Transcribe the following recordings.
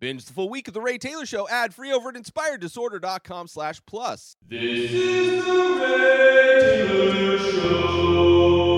Binge the full week of The Ray Taylor Show ad free over at inspireddisorder.com slash plus. This is the Ray Taylor Show.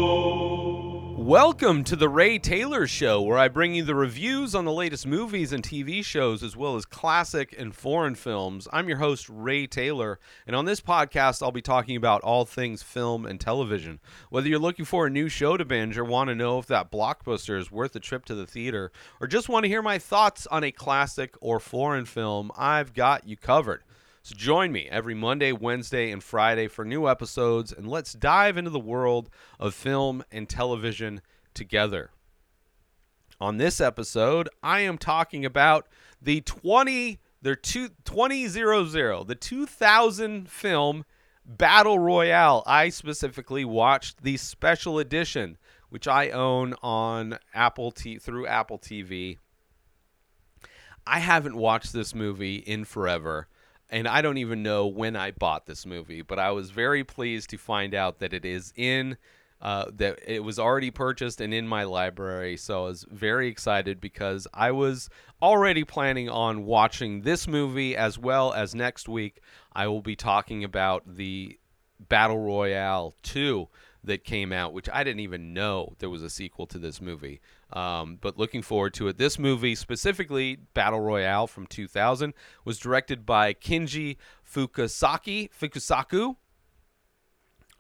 Welcome to The Ray Taylor Show, where I bring you the reviews on the latest movies and TV shows, as well as classic and foreign films. I'm your host, Ray Taylor, and on this podcast, I'll be talking about all things film and television. Whether you're looking for a new show to binge, or want to know if that blockbuster is worth a trip to the theater, or just want to hear my thoughts on a classic or foreign film, I've got you covered. So join me every Monday, Wednesday, and Friday for new episodes, and let's dive into the world of film and television together. On this episode, I am talking about the 20 their two, 2000, the 2000 film Battle Royale. I specifically watched the special edition, which I own on Apple T through Apple TV. I haven't watched this movie in forever and I don't even know when I bought this movie, but I was very pleased to find out that it is in uh, that it was already purchased and in my library. So I was very excited because I was already planning on watching this movie as well as next week. I will be talking about the Battle Royale 2 that came out, which I didn't even know there was a sequel to this movie. Um, but looking forward to it. This movie, specifically Battle Royale from 2000, was directed by Kinji Fukusaki, Fukasaku.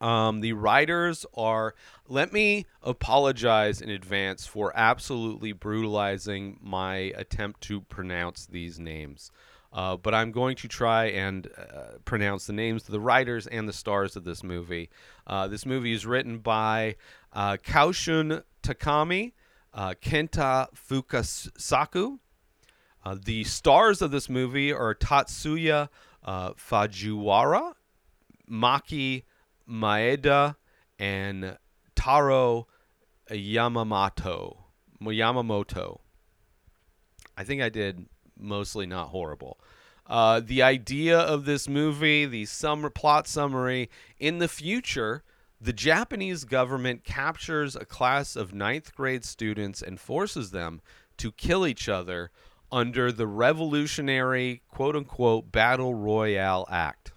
Um, the writers are. Let me apologize in advance for absolutely brutalizing my attempt to pronounce these names. Uh, but I'm going to try and uh, pronounce the names of the writers and the stars of this movie. Uh, this movie is written by uh, Koushun Takami, uh, Kenta Fukasaku. Uh, the stars of this movie are Tatsuya Fujiwara, Maki Maeda, and Taro Yamamoto. Yamamoto. I think I did mostly not horrible. Uh, the idea of this movie, the summer plot summary, in the future, the Japanese government captures a class of ninth grade students and forces them to kill each other under the revolutionary quote unquote Battle Royale Act.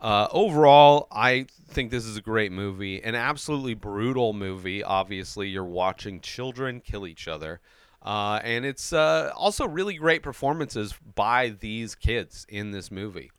Uh, overall, I think this is a great movie, an absolutely brutal movie. Obviously, you're watching children kill each other. Uh, and it's uh, also really great performances by these kids in this movie.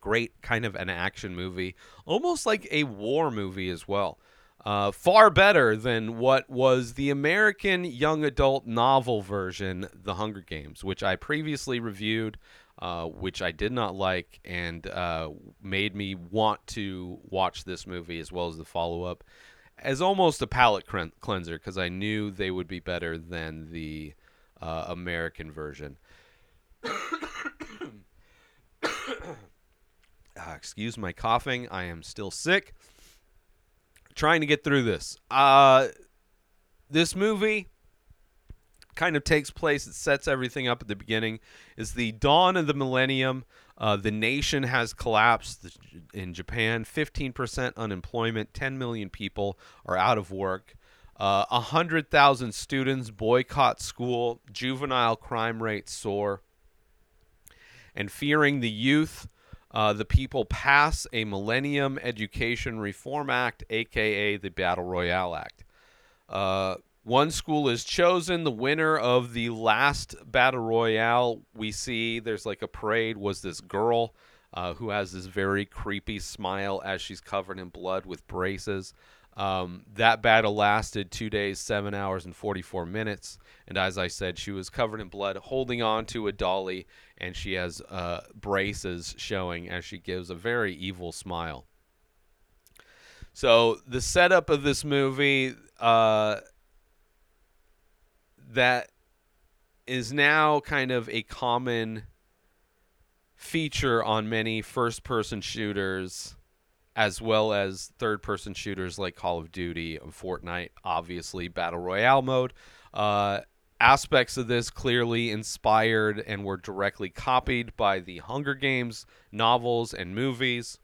Great kind of an action movie, almost like a war movie as well. Uh, far better than what was the American young adult novel version, The Hunger Games, which I previously reviewed, uh, which I did not like and uh, made me want to watch this movie as well as the follow up as almost a palate cleanser because I knew they would be better than the uh, American version. uh, excuse my coughing. I am still sick. Trying to get through this. Uh, this movie kind of takes place, it sets everything up at the beginning, is the dawn of the millennium. Uh, the nation has collapsed in Japan. 15% unemployment. 10 million people are out of work. Uh, 100,000 students boycott school. Juvenile crime rates soar. And fearing the youth, uh, the people pass a Millennium Education Reform Act, aka the Battle Royale Act. One school is chosen. The winner of the last battle royale we see, there's like a parade, was this girl uh, who has this very creepy smile as she's covered in blood with braces. Um, that battle lasted two days, seven hours, and 44 minutes. And as I said, she was covered in blood, holding on to a dolly, and she has uh, braces showing as she gives a very evil smile. So the setup of this movie. Uh, that is now kind of a common feature on many first person shooters as well as third person shooters like Call of Duty and Fortnite, obviously, Battle Royale mode. Uh, aspects of this clearly inspired and were directly copied by the Hunger Games novels and movies.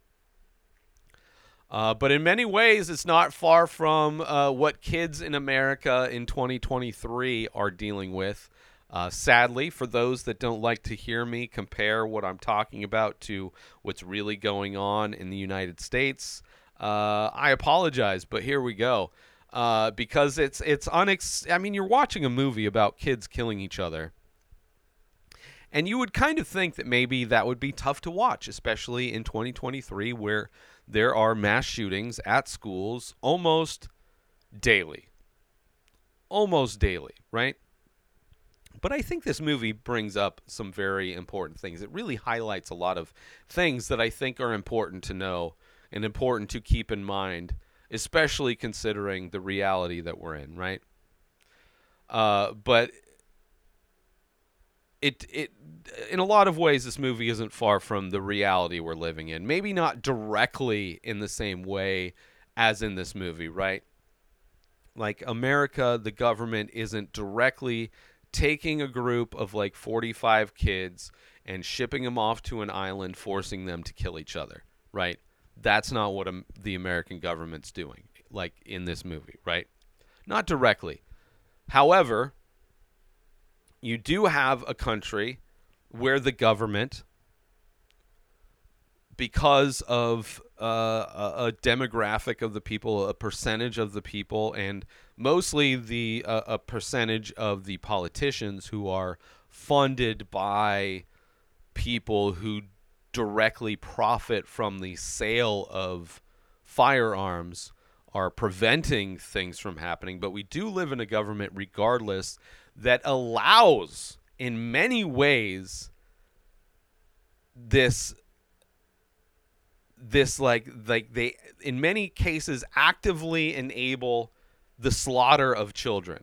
Uh, but in many ways, it's not far from uh, what kids in America in 2023 are dealing with. Uh, sadly, for those that don't like to hear me compare what I'm talking about to what's really going on in the United States, uh, I apologize, but here we go. Uh, because it's it's unex. I mean, you're watching a movie about kids killing each other, and you would kind of think that maybe that would be tough to watch, especially in 2023, where there are mass shootings at schools almost daily. Almost daily, right? But I think this movie brings up some very important things. It really highlights a lot of things that I think are important to know and important to keep in mind, especially considering the reality that we're in, right? Uh, but it it in a lot of ways this movie isn't far from the reality we're living in. Maybe not directly in the same way as in this movie, right? Like America, the government isn't directly taking a group of like 45 kids and shipping them off to an island forcing them to kill each other, right? That's not what um, the American government's doing like in this movie, right? Not directly. However, you do have a country where the government, because of uh, a, demographic of the people, a percentage of the people, and mostly the uh, a percentage of the politicians who are funded by people who directly profit from the sale of firearms are preventing things from happening. But we do live in a government regardless that allows in many ways this this like like they in many cases actively enable the slaughter of children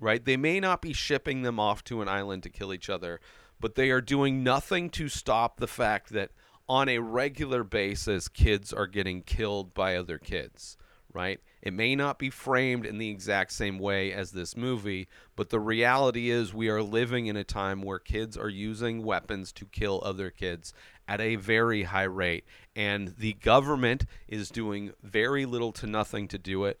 right? They may not be shipping them off to an island to kill each other but they are doing nothing to stop the fact that on a regular basis kids are getting killed by other kids right it may not be framed in the exact same way as this movie, but the reality is we are living in a time where kids are using weapons to kill other kids at a very high rate. And the government is doing very little to nothing to do it,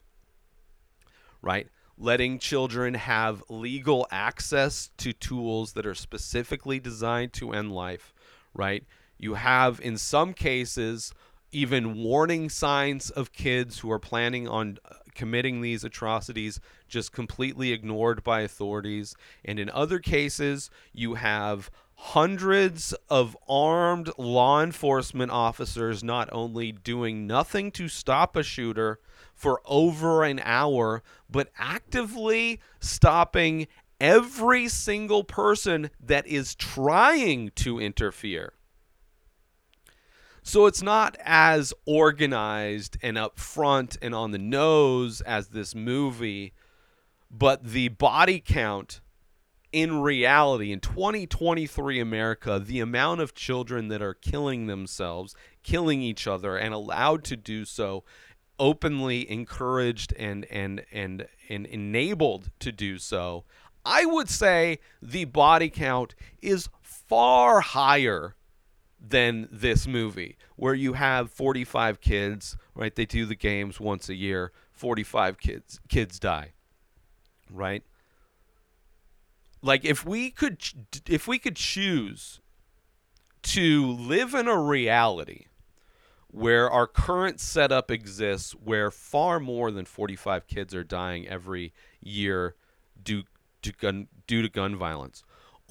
right? Letting children have legal access to tools that are specifically designed to end life, right? You have, in some cases, even warning signs of kids who are planning on uh, committing these atrocities just completely ignored by authorities. And in other cases, you have hundreds of armed law enforcement officers not only doing nothing to stop a shooter for over an hour, but actively stopping every single person that is trying to interfere. So it's not as organized and upfront and on the nose as this movie, but the body count in reality in 2023 America, the amount of children that are killing themselves, killing each other and allowed to do so openly encouraged and and and and enabled to do so, I would say the body count is far higher than this movie where you have 45 kids right? They do the games once a year 45 kids kids die right? Like if we could if we could choose to live in a reality where our current setup exists where far more than 45 kids are dying every year due to gun due to gun violence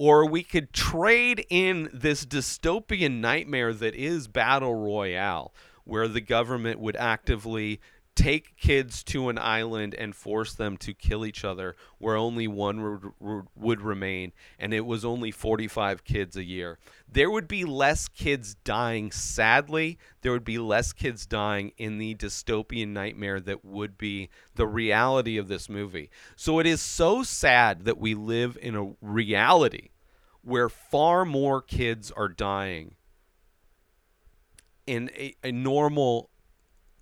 or we could trade in this dystopian nightmare that is battle royale where the government would actively take kids to an island and force them to kill each other where only one would, would remain and it was only 45 kids a year. There would be less kids dying sadly. There would be less kids dying in the dystopian nightmare that would be the reality of this movie. So it is so sad that we live in a reality where far more kids are dying in a, a normal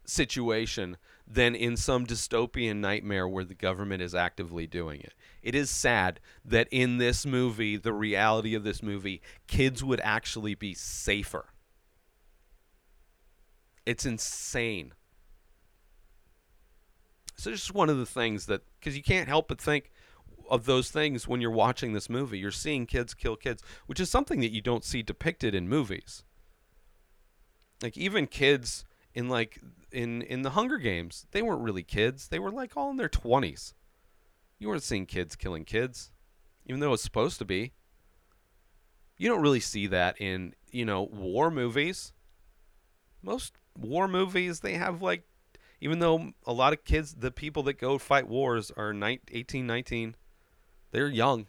situation than in some dystopian nightmare where the government is actively doing it. It is sad that in this movie, the reality of this movie, kids would actually be safer. It's insane. So, just one of the things that, because you can't help but think, of those things when you're watching this movie. You're seeing kids kill kids, which is something that you don't see depicted in movies. Like even kids in like in in the Hunger Games, they weren't really kids. They were like all in their 20s. You weren't seeing kids killing kids, even though it's supposed to be. You don't really see that in, you know, war movies. Most war movies they have like even though a lot of kids, the people that go fight wars are 19, 18, 19, they're young.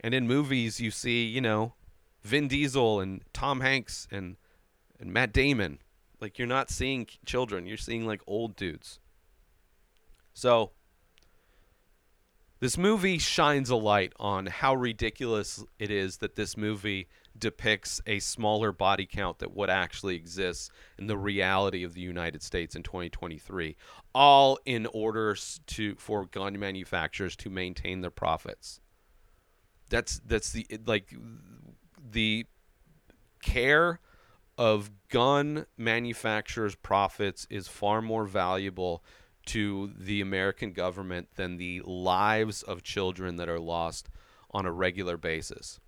And in movies, you see, you know, Vin Diesel and Tom Hanks and, and Matt Damon. Like, you're not seeing children, you're seeing like old dudes. So, this movie shines a light on how ridiculous it is that this movie depicts a smaller body count than what actually exists in the reality of the United States in 2023, all in order to for gun manufacturers to maintain their profits. That's that's the like the care of gun manufacturers' profits is far more valuable to the American government than the lives of children that are lost on a regular basis.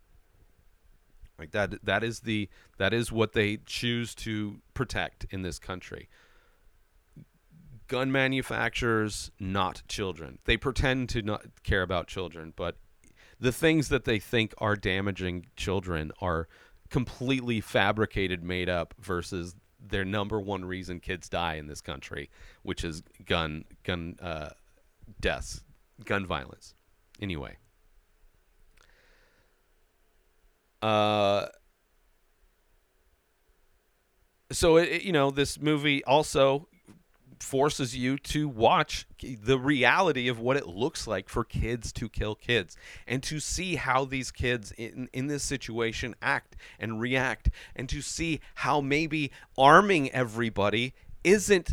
Like that that is the that is what they choose to protect in this country. Gun manufacturers, not children. They pretend to not care about children, but the things that they think are damaging children are completely fabricated, made up versus their number one reason kids die in this country, which is gun gun uh, deaths, gun violence. Anyway, uh, so it, it- you know this movie also forces you to watch the reality of what it looks like for kids to kill kids and to see how these kids in, in this situation act and react and to see how maybe arming everybody isn't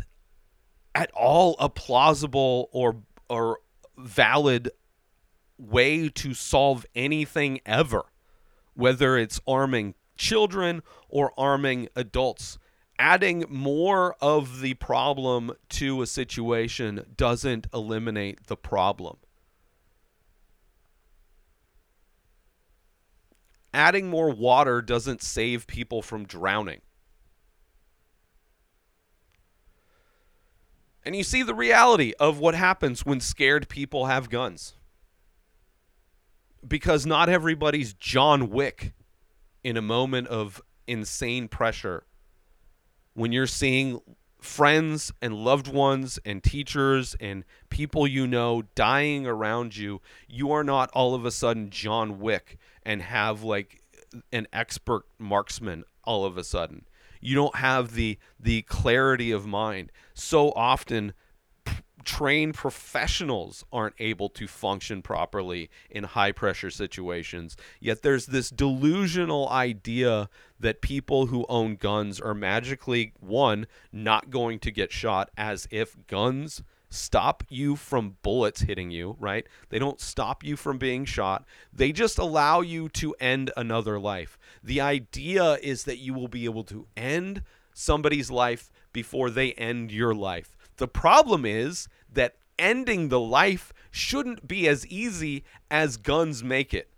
at all a plausible or or valid way to solve anything ever whether it's arming children or arming adults. Adding more of the problem to a situation doesn't eliminate the problem. Adding more water doesn't save people from drowning. And you see the reality of what happens when scared people have guns because not everybody's John Wick in a moment of insane pressure. When you're seeing friends and loved ones and teachers and people you know dying around you, you are not all of a sudden John Wick and have like an expert marksman all of a sudden. You don't have the the clarity of mind. So often trained professionals aren't able to function properly in high pressure situations. Yet there's this delusional idea that people who own guns are magically, one, not going to get shot, as if guns stop you from bullets hitting you, right? They don't stop you from being shot. They just allow you to end another life. The idea is that you will be able to end somebody's life before they end your life. The problem is ending the life shouldn't be as easy as guns make it.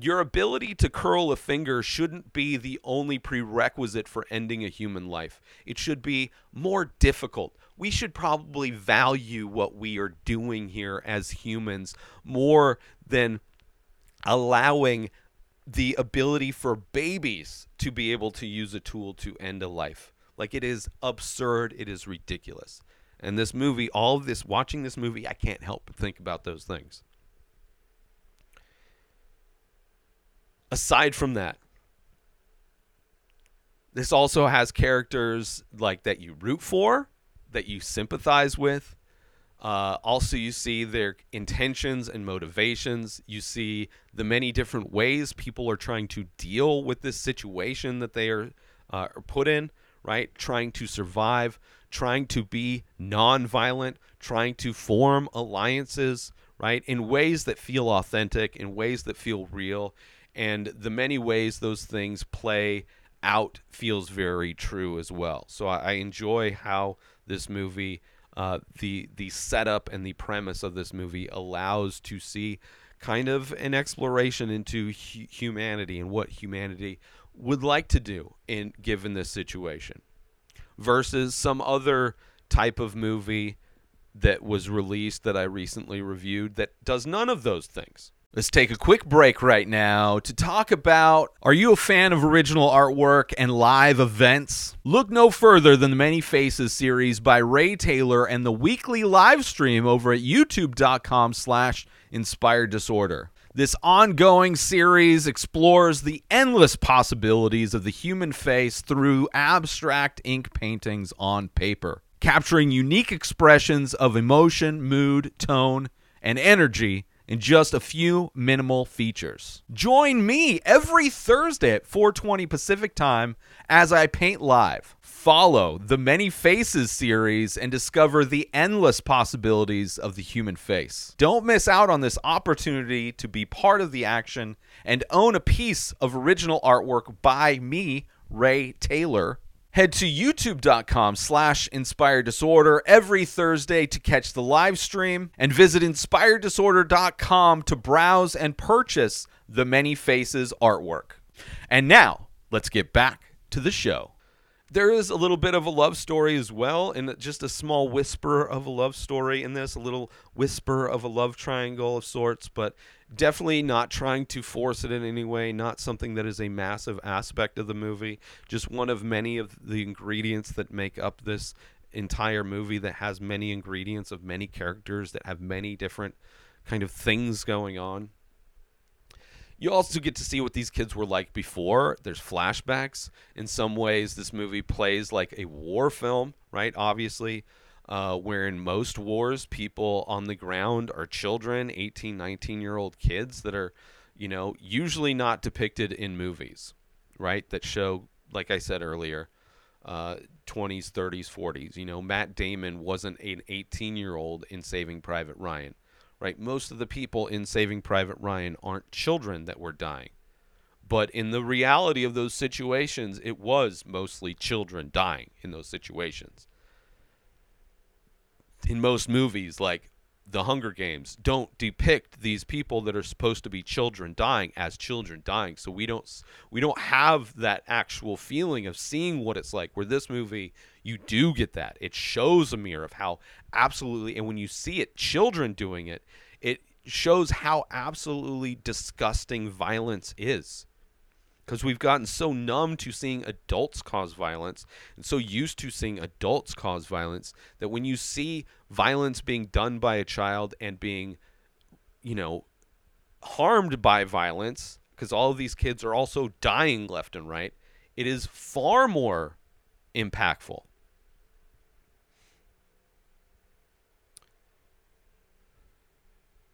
Your ability to curl a finger shouldn't be the only prerequisite for ending a human life. It should be more difficult. We should probably value what we are doing here as humans more than allowing the ability for babies to be able to use a tool to end a life. Like it is absurd, it is ridiculous. And this movie, all of this, watching this movie, I can't help but think about those things. Aside from that, this also has characters like that you root for, that you sympathize with. Uh, also, you see their intentions and motivations. You see the many different ways people are trying to deal with this situation that they are, uh, are put in, right? Trying to survive, trying to be nonviolent, trying to form alliances, right? In ways that feel authentic, in ways that feel real. And the many ways those things play out feels very true as well. So I, I enjoy how this movie uh, the the setup and the premise of this movie allows to see kind of an exploration into hu- humanity and what humanity would like to do in given this situation versus some other type of movie that was released that I recently reviewed that does none of those things. Let's take a quick break right now to talk about Are you a fan of original artwork and live events? Look no further than the Many Faces series by Ray Taylor and the weekly live stream over at youtube.com slash inspired disorder. This ongoing series explores the endless possibilities of the human face through abstract ink paintings on paper, capturing unique expressions of emotion, mood, tone, and energy in just a few minimal features. Join me every Thursday at 4:20 Pacific Time as I paint live. Follow the Many Faces series and discover the endless possibilities of the human face. Don't miss out on this opportunity to be part of the action and own a piece of original artwork by me, Ray Taylor. Head to youtube.com slash inspired disorder every Thursday to catch the live stream and visit inspireddisorder.com to browse and purchase the Many Faces artwork. And now, let's get back to the show. There is a little bit of a love story as well, and just a small whisper of a love story in this, a little whisper of a love triangle of sorts, but definitely not trying to force it in any way, not something that is a massive aspect of the movie, just one of many of the ingredients that make up this entire movie that has many ingredients of many characters that have many different kind of things going on. You also get to see what these kids were like before. There's flashbacks. In some ways, this movie plays like a war film, right? Obviously, uh, where in most wars, people on the ground are children, 18, 19 year old kids that are, you know, usually not depicted in movies, right? That show, like I said earlier, uh, 20s, 30s, 40s. You know, Matt Damon wasn't an 18 year old in Saving Private Ryan right? Most of the people in Saving Private Ryan aren't children that were dying. But in the reality of those situations, it was mostly children dying in those situations. In most movies, like The Hunger Games, don't depict these people that are supposed to be children dying as children dying. So we don't we don't have that actual feeling of seeing what it's like. Where this movie, you do get that. It shows a mirror of how absolutely, and when you see it, children doing it, it shows how absolutely disgusting violence is. Because we've gotten so numb to seeing adults cause violence and so used to seeing adults cause violence that when you see violence being done by a child and being, you know, harmed by violence, because all of these kids are also dying left and right, it is far more impactful.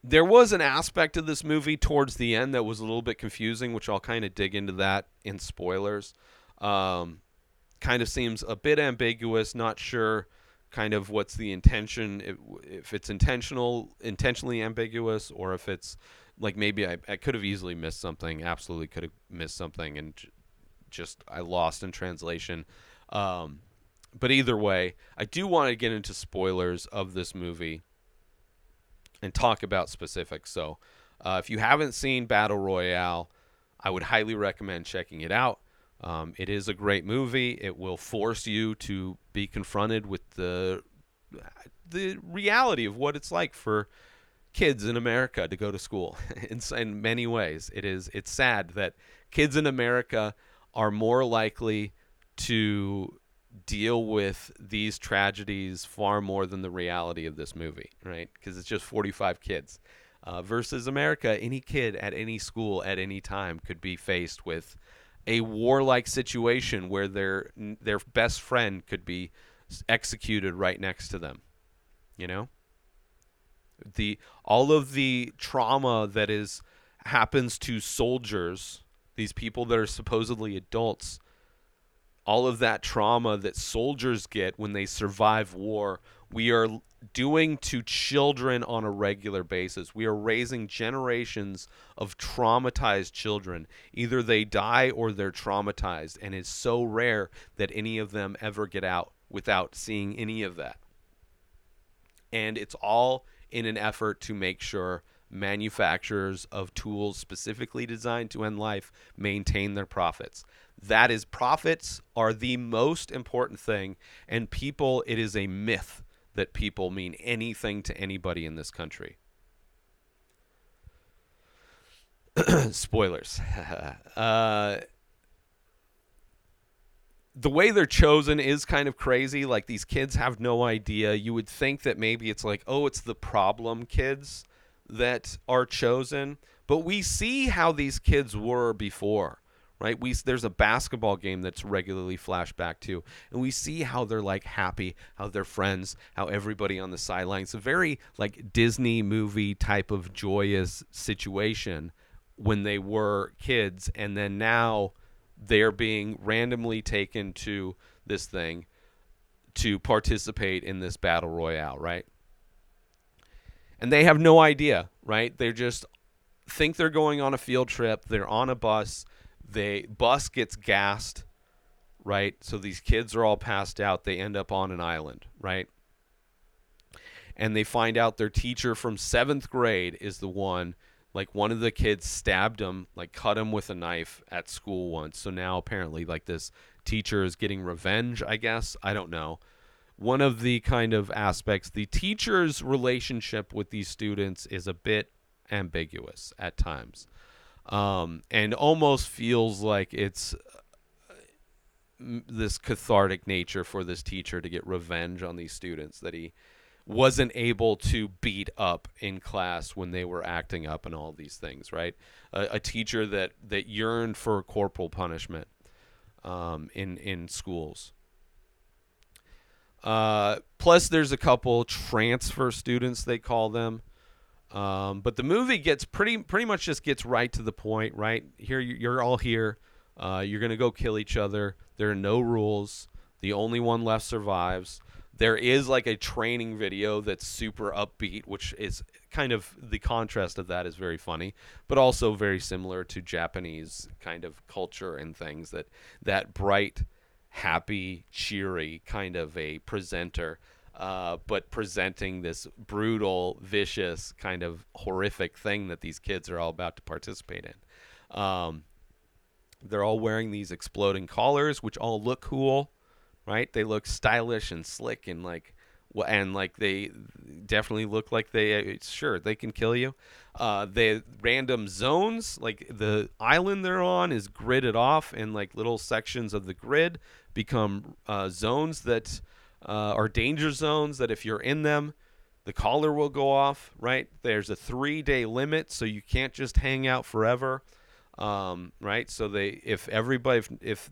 There was an aspect of this movie towards the end that was a little bit confusing, which I'll kind of dig into that in spoilers. Um, kind of seems a bit ambiguous, not sure kind of what's the intention, if, if it's intentional, intentionally ambiguous, or if it's like maybe I, I could have easily missed something, absolutely could have missed something, and j- just I lost in translation. Um, but either way, I do want to get into spoilers of this movie and talk about specifics. So, uh, if you haven't seen Battle Royale, I would highly recommend checking it out. Um, it is a great movie. It will force you to be confronted with the the reality of what it's like for kids in America to go to school. in, in many ways, it is. It's sad that kids in America are more likely to deal with these tragedies far more than the reality of this movie, right? Because it's just 45 kids. Uh, versus America, any kid at any school at any time could be faced with a warlike situation where their their best friend could be executed right next to them. You know, the all of the trauma that is happens to soldiers, these people that are supposedly adults, all of that trauma that soldiers get when they survive war, we are doing to children on a regular basis. We are raising generations of traumatized children. Either they die or they're traumatized, and it's so rare that any of them ever get out without seeing any of that. And it's all in an effort to make sure manufacturers of tools specifically designed to end life maintain their profits. That is, profits are the most important thing, and people, it is a myth that people mean anything to anybody in this country. Spoilers. uh, the way they're chosen is kind of crazy. Like these kids have no idea. You would think that maybe it's like, oh, it's the problem kids that are chosen, but we see how these kids were before. Right, we there's a basketball game that's regularly flashed back to, and we see how they're like happy, how they're friends, how everybody on the sidelines. A very like Disney movie type of joyous situation when they were kids, and then now they're being randomly taken to this thing to participate in this battle royale, right? And they have no idea, right? They just think they're going on a field trip. They're on a bus. They bus gets gassed, right? So these kids are all passed out. They end up on an island, right? And they find out their teacher from seventh grade is the one like one of the kids stabbed him like cut him with a knife at school once so now apparently like this teacher is getting revenge i guess i don't know one of the kind of aspects the teacher's relationship with these students is a bit ambiguous at times um, and almost feels like it's uh, this cathartic nature for this teacher to get revenge on these students that he wasn't able to beat up in class when they were acting up and all these things, right? A, a teacher that that yearned for corporal punishment um, in in schools. Uh, plus, there's a couple transfer students they call them. Um, but the movie gets pretty pretty much just gets right to the point. Right here, you're all here. Uh, you're gonna go kill each other. There are no rules. The only one left survives. There is like a training video that's super upbeat, which is kind of the contrast of that is very funny, but also very similar to Japanese kind of culture and things that that bright, happy, cheery kind of a presenter. Uh, but presenting this brutal, vicious, kind of horrific thing that these kids are all about to participate in. Um, they're all wearing these exploding collars, which all look cool right? They look stylish and slick and like and like they definitely look like they uh, sure they can kill you. Uh, the random zones, like the island they're on, is gridded off, and like little sections of the grid become uh, zones that uh, are danger zones. That if you're in them, the collar will go off. Right? There's a three day limit, so you can't just hang out forever. Um, right? So they, if everybody, if, if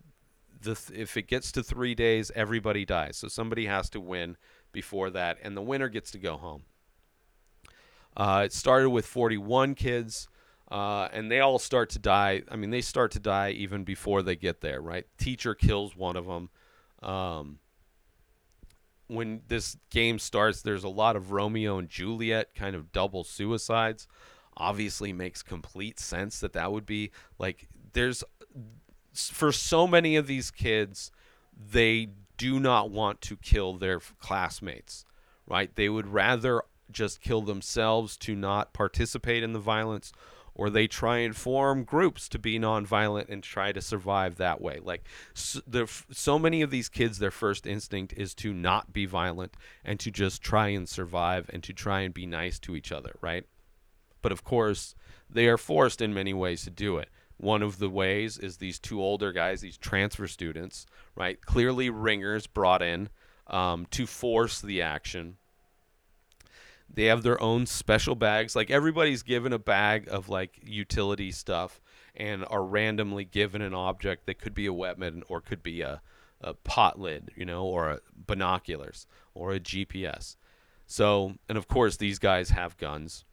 the if it gets to three days, everybody dies. So somebody has to win before that, and the winner gets to go home. Uh, it started with 41 kids, uh, and they all start to die. I mean, they start to die even before they get there, right? Teacher kills one of them. Um, when this game starts, there's a lot of Romeo and Juliet kind of double suicides. Obviously, makes complete sense that that would be like there's for so many of these kids, they do not want to kill their classmates, right? They would rather just kill themselves to not participate in the violence or they try and form groups to be nonviolent and try to survive that way. Like so, the, so many of these kids, their first instinct is to not be violent and to just try and survive and to try and be nice to each other, right? But of course, they are forced in many ways to do it. One of the ways is these two older guys, these transfer students, right? Clearly, ringers brought in um, to force the action. They have their own special bags. Like everybody's given a bag of like utility stuff and are randomly given an object that could be a weapon or could be a, a pot lid, you know, or a binoculars or a GPS. So, and of course, these guys have guns.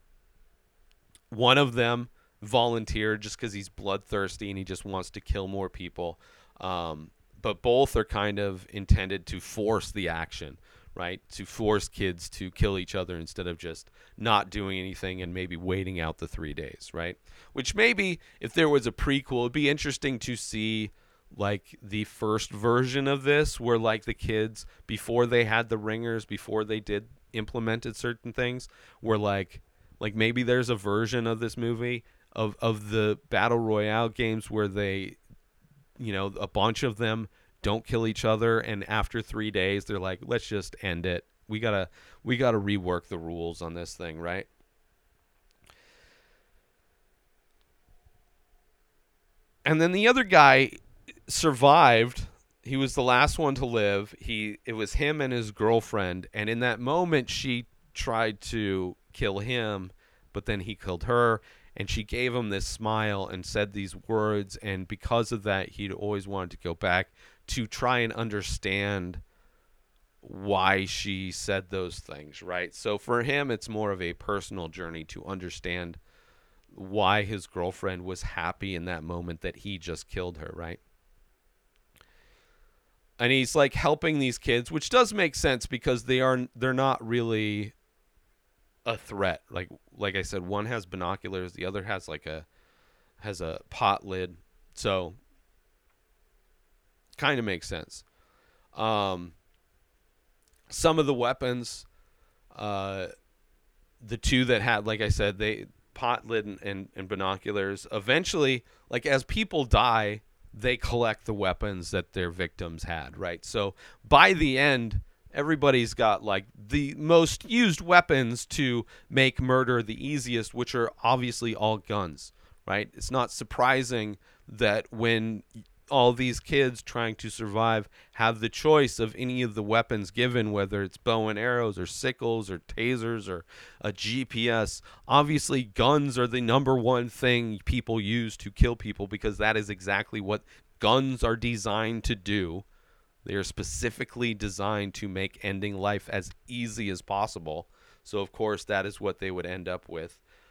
One of them volunteered just because he's bloodthirsty and he just wants to kill more people. Um, but both are kind of intended to force the action, right? To force kids to kill each other instead of just not doing anything and maybe waiting out the three days, right? Which maybe if there was a prequel, it'd be interesting to see like the first version of this where like the kids before they had the ringers before they did implemented certain things were like like maybe there's a version of this movie of of the battle royale games where they you know a bunch of them don't kill each other and after 3 days they're like let's just end it. We got to we got to rework the rules on this thing right? And then the other guy survived. He was the last one to live. He it was him and his girlfriend and in that moment she tried to kill him but then he killed her and she gave him this smile and said these words and because of that he'd always wanted to go back to try and understand why she said those things right? So for him it's more of a personal journey to understand why his girlfriend was happy in that moment that he just killed her right? And he's like helping these kids which does make sense because they are they're not really a threat. Like like i said one has binoculars the other has like a has a pot lid. So kind of makes sense um some of the weapons uh the two that had like i said they pot lid and, and, and binoculars eventually like as people die they collect the weapons that their victims had, right? So by the end, everybody's got like the most used weapons to make murder the easiest, which are obviously all guns, right? It's not surprising that when all these kids trying to survive have the choice of any of the weapons given, whether it's bow and arrows or sickles or tasers or a GPS. Obviously, guns are the number one thing people use to kill people because that is exactly what guns are designed to do. They are specifically designed to make ending life as easy as possible. So, of course, that is what they would end up with.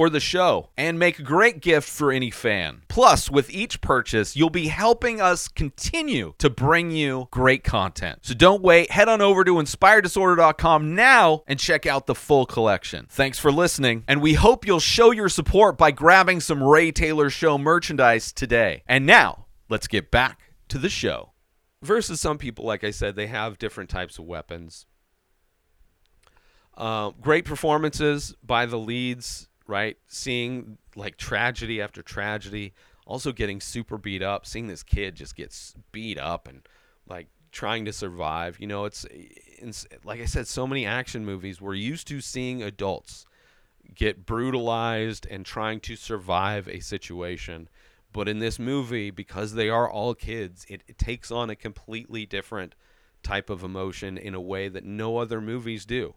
for the show and make a great gift for any fan. Plus, with each purchase, you'll be helping us continue to bring you great content. So don't wait, head on over to inspireddisorder.com now and check out the full collection. Thanks for listening, and we hope you'll show your support by grabbing some Ray Taylor Show merchandise today. And now, let's get back to the show. Versus some people, like I said, they have different types of weapons. Uh, great performances by the leads right? Seeing like tragedy after tragedy, also getting super beat up, seeing this kid just gets beat up and like trying to survive. You know, it's, eh, it's like I said, so many action movies. We're used to seeing adults get brutalized and trying to survive a situation. But in this movie, because they are all kids, it, it takes on a completely different type of emotion in a way that no other movies do.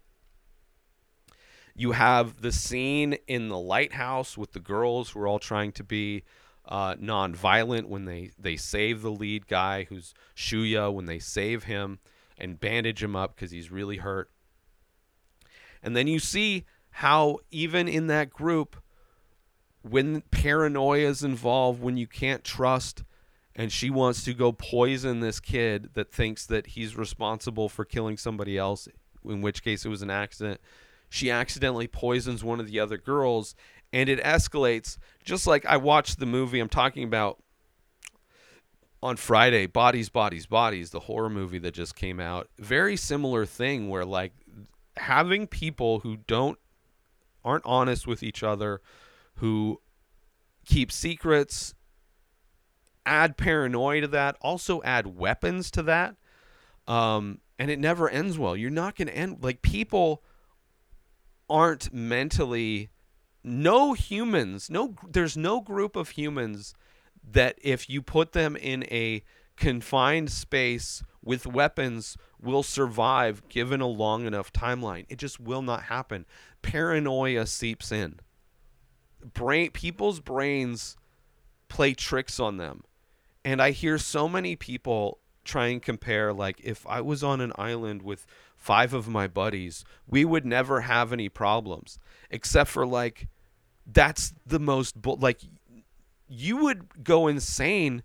You have the scene in the lighthouse with the girls who are all trying to be uh, non-violent when they they save the lead guy who's Shuya when they save him and bandage him up because he's really hurt. And then you see how even in that group, when paranoia is involved, when you can't trust, and she wants to go poison this kid that thinks that he's responsible for killing somebody else, in which case it was an accident she accidentally poisons one of the other girls and it escalates just like I watched the movie I'm talking about on Friday Bodies Bodies Bodies the horror movie that just came out. Very similar thing where like having people who don't aren't honest with each other who keep secrets add paranoia to that also add weapons to that um and it never ends well. You're not going to end like people aren't mentally no humans no there's no group of humans that if you put them in a confined space with weapons will survive given a long enough timeline. It just will not happen. Paranoia seeps in. Brain people's brains play tricks on them. And i hear so many people try and compare like if i was on an island with five of my buddies, we would never have any problems, except for like that's the most bu- like you would go insane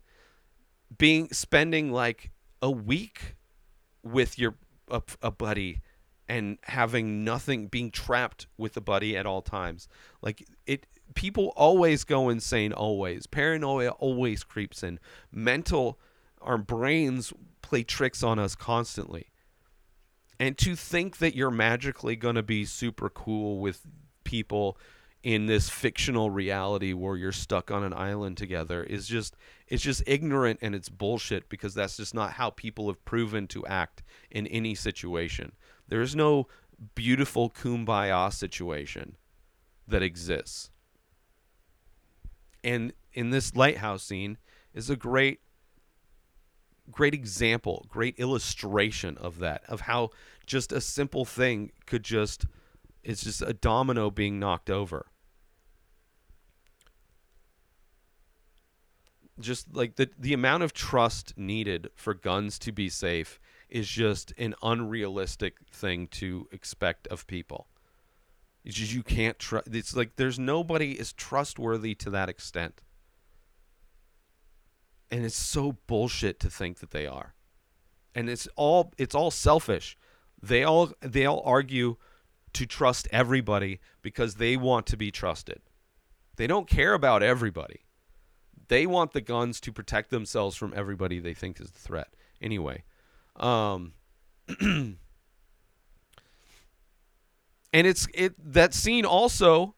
being spending like a week with your a, a buddy and having nothing being trapped with a buddy at all times. Like it people always go insane always. Paranoia always creeps in. Mental our brains play tricks on us constantly and to think that you're magically going to be super cool with people in this fictional reality where you're stuck on an island together is just it's just ignorant and it's bullshit because that's just not how people have proven to act in any situation. There is no beautiful kumbaya situation that exists. And in this lighthouse scene is a great great example, great illustration of that, of how just a simple thing could just it's just a domino being knocked over. Just like the the amount of trust needed for guns to be safe is just an unrealistic thing to expect of people. It's just you can't trust. It's like there's nobody is trustworthy to that extent, and it's so bullshit to think that they are, and it's all it's all selfish. They all they all argue to trust everybody because they want to be trusted. They don't care about everybody. They want the guns to protect themselves from everybody they think is a threat. Anyway, um, and it's it that scene also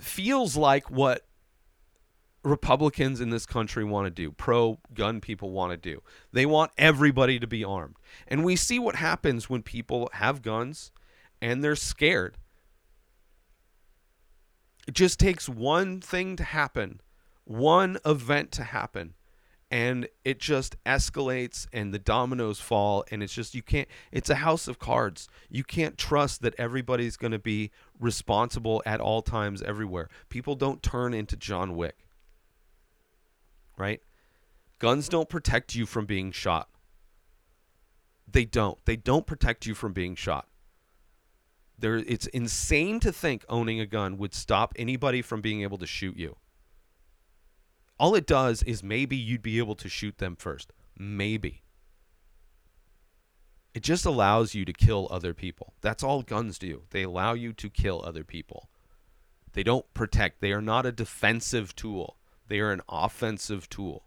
feels like what Republicans in this country want to do, pro gun people want to do. They want everybody to be armed. And we see what happens when people have guns and they're scared. It just takes one thing to happen, one event to happen, and it just escalates and the dominoes fall and it's just you can't it's a house of cards. You can't trust that everybody's going to be responsible at all times everywhere. People don't turn into John Wick right? Guns don't protect you from being shot. They don't. They don't protect you from being shot. There it's insane to think owning a gun would stop anybody from being able to shoot you. All it does is maybe you'd be able to shoot them first. Maybe. It just allows you to kill other people. That's all guns do. They allow you to kill other people. They don't protect. They are not a defensive tool. They are an offensive tool.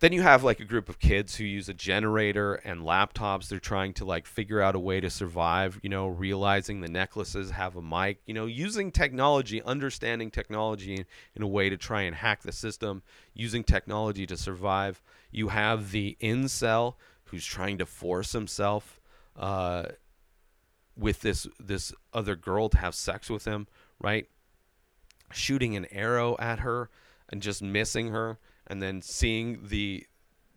Then you have like a group of kids who use a generator and laptops. They're trying to like figure out a way to survive, you know, realizing the necklaces have a mic, you know, using technology, understanding technology in, a way to try and hack the system, using technology to survive. You have the incel who's trying to force himself uh, with this this other girl to have sex with him, right? Shooting an arrow at her and just missing her and then seeing the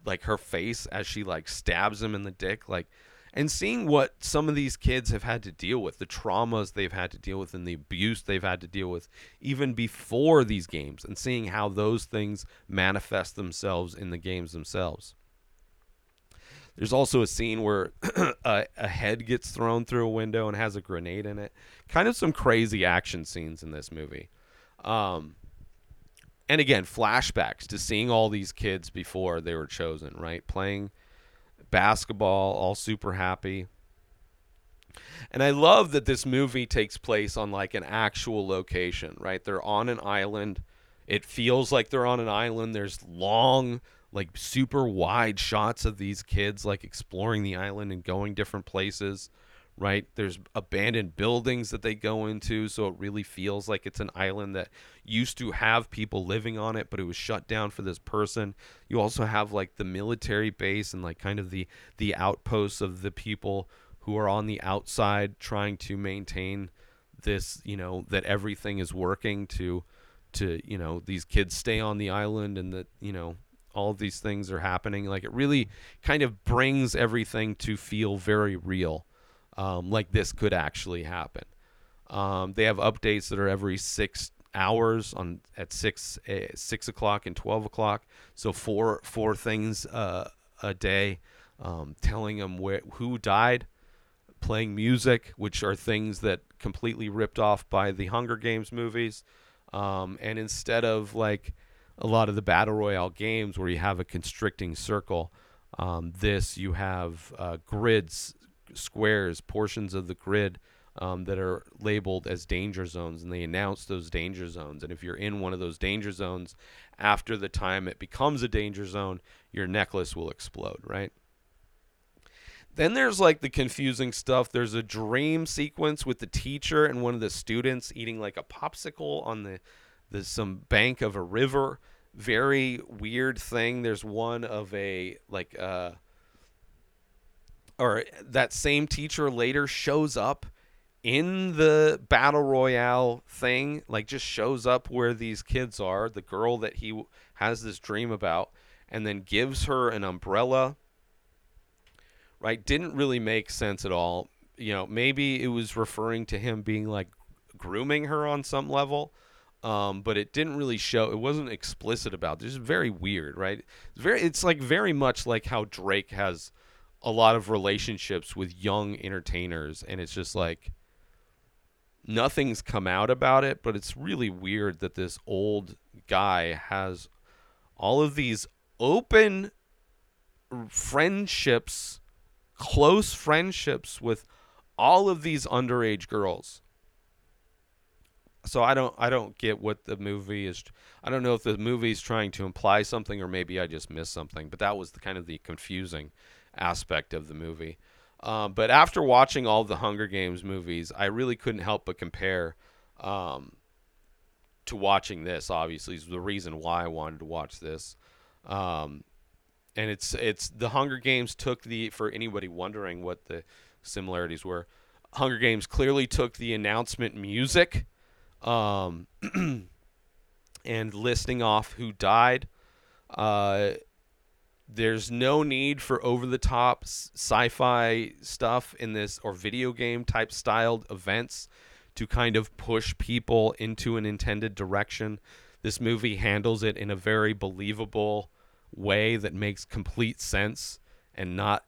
like her face as she like stabs him in the dick like and seeing what some of these kids have had to deal with the traumas they've had to deal with and the abuse they've had to deal with even before these games and seeing how those things manifest themselves in the games themselves there's also a scene where a, a, head gets thrown through a window and has a grenade in it. Kind of some crazy action scenes in this movie. Um, and again, flashbacks to seeing all these kids before they were chosen, right? Playing basketball, all super happy. And I love that this movie takes place on like an actual location, right? They're on an island. It feels like they're on an island. There's long, like super wide shots of these kids like exploring the island and going different places right? There's abandoned buildings that they go into, so it really feels like it's an island that used to have people living on it, but it was shut down for this person. You also have like the military base and like kind of the the outposts of the people who are on the outside trying to maintain this, you know, that everything is working to to, you know, these kids stay on the island and that, you know, all these things are happening. Like it really kind of brings everything to feel very real um, like this could actually happen. Um, they have updates that are every six hours on at six uh, six o'clock and twelve o'clock. So four four things uh, a day, um, telling them where who died, playing music, which are things that completely ripped off by the Hunger Games movies. Um, and instead of like a lot of the battle royale games where you have a constricting circle, um, this you have uh, grids, squares, portions of the grid um, that are labeled as danger zones, and they announce those danger zones. And if you're in one of those danger zones, after the time it becomes a danger zone, your necklace will explode, right? Then there's like the confusing stuff. There's a dream sequence with the teacher and one of the students eating like a popsicle on the, the some bank of a river. Very weird thing. There's one of a like uh or that same teacher later shows up in the battle royale thing like just shows up where these kids are the girl that he has this dream about and then gives her an umbrella. Right? Didn't really make sense at all. You know maybe it was referring to him being like grooming her on some level um, but it didn't really show it wasn't explicit about this is very weird right? It's very it's like very much like how drake has a lot of relationships with young entertainers and it's just like nothing's come out about it, but it's really weird that this old guy has all of these open friendships, close friendships with all of these underage girls. So I don't I don't get what the movie is I don't know if the movie is trying to imply something or maybe I just missed something, but that was the kind of the confusing aspect of the movie. Um, but after watching all the Hunger Games movies, I really couldn't help but compare um, to watching this. Obviously, is the reason why I wanted to watch this. Um, and it's it's the Hunger Games took the for anybody wondering what the similarities were. Hunger Games clearly took the announcement music, um, and listing off who died. Uh, there's no need for over the top sci-fi stuff in this or video game type styled events to kind of push people into an intended direction. This movie handles it in a very believable way that makes complete sense and not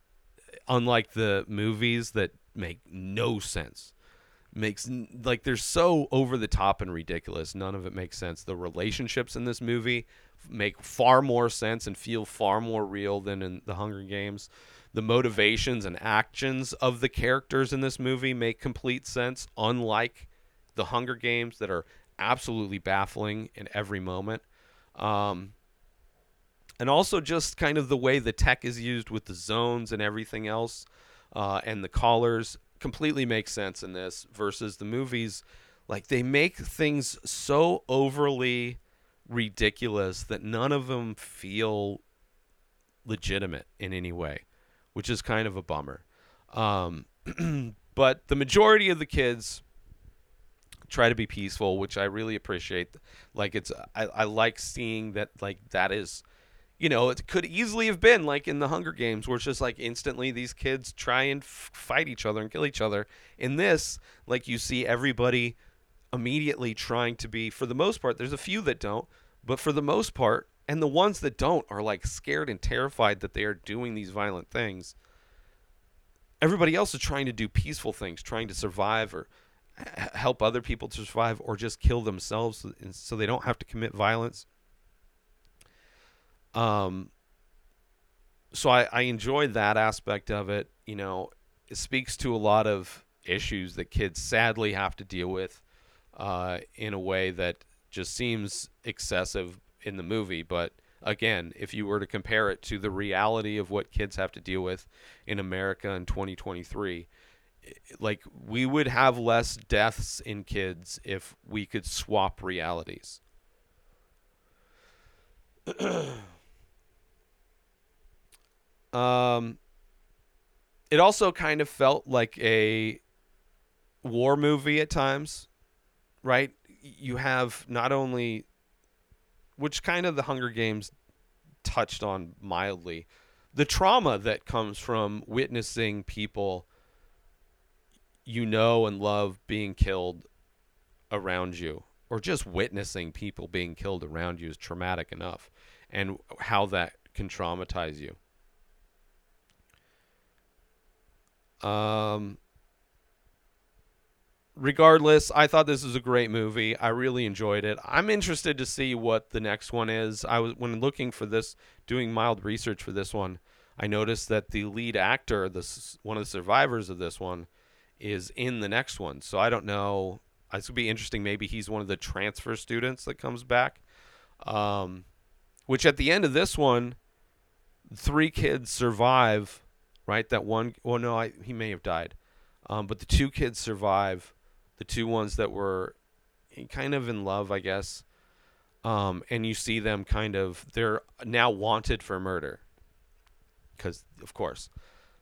unlike the movies that make no sense makes like they're so over the top and ridiculous none of it makes sense the relationships in this movie make far more sense and feel far more real than in the Hunger Games. The motivations and actions of the characters in this movie make complete sense, unlike the Hunger Games that are absolutely baffling in every moment. Um, and also just kind of the way the tech is used with the zones and everything else, uh, and the collars completely makes sense in this versus the movies. Like they make things so overly ridiculous that none of them feel legitimate in any way, which is kind of a bummer. Um, but the majority of the kids try to be peaceful, which I really appreciate. Like it's, I, I like seeing that like that is, you know, it could easily have been like in the Hunger Games, where it's just like instantly these kids try and f- fight each other and kill each other. In this, like you see everybody immediately trying to be for the most part there's a few that don't but for the most part and the ones that don't are like scared and terrified that they are doing these violent things. Everybody else is trying to do peaceful things trying to survive or help other people to survive or just kill themselves so they don't have to commit violence. Um so I, I enjoy that aspect of it you know. It speaks to a lot of issues that kids sadly have to deal with uh, in a way that just seems excessive in the movie. But again, if you were to compare it to the reality of what kids have to deal with in America in 2023, like we would have less deaths in kids if we could swap realities. um, it also kind of felt like a war movie at times right? You have not only, which kind of the Hunger Games touched on mildly, the trauma that comes from witnessing people you know and love being killed around you, or just witnessing people being killed around you is traumatic enough, and how that can traumatize you. Um, regardless, I thought this was a great movie. I really enjoyed it. I'm interested to see what the next one is. I was when looking for this, doing mild research for this one, I noticed that the lead actor, the s- one of the survivors of this one, is in the next one. So I don't know. This would be interesting. Maybe he's one of the transfer students that comes back. Um, which at the end of this one, three kids survive. Right, that one. Well, no, I, he may have died, um, but the two kids survive. The two ones that were kind of in love, I guess. Um, and you see them kind of they're now wanted for murder. Because of course.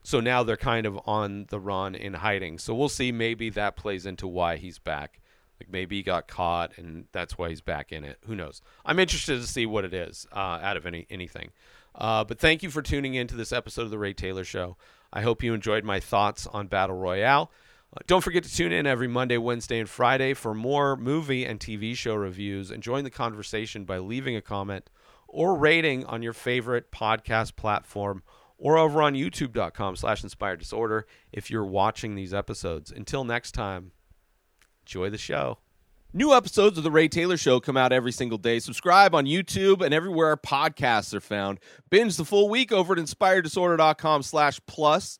So now they're kind of on the run in hiding. So we'll see maybe that plays into why he's back. Like maybe he got caught and that's why he's back in it. Who knows? I'm interested to see what it is uh, out of any anything. Uh, but thank you for tuning in to this episode of the ray taylor show. I hope you enjoyed my thoughts on battle royale don't forget to tune in every Monday, Wednesday, and Friday for more movie and TV show reviews and join the conversation by leaving a comment or rating on your favorite podcast platform or over on youtube.com slash inspired disorder if you're watching these episodes. Until next time, enjoy the show. New episodes of The Ray Taylor Show come out every single day. Subscribe on YouTube and everywhere our podcasts are found. Binge the full week over at inspireddisorder.com slash plus.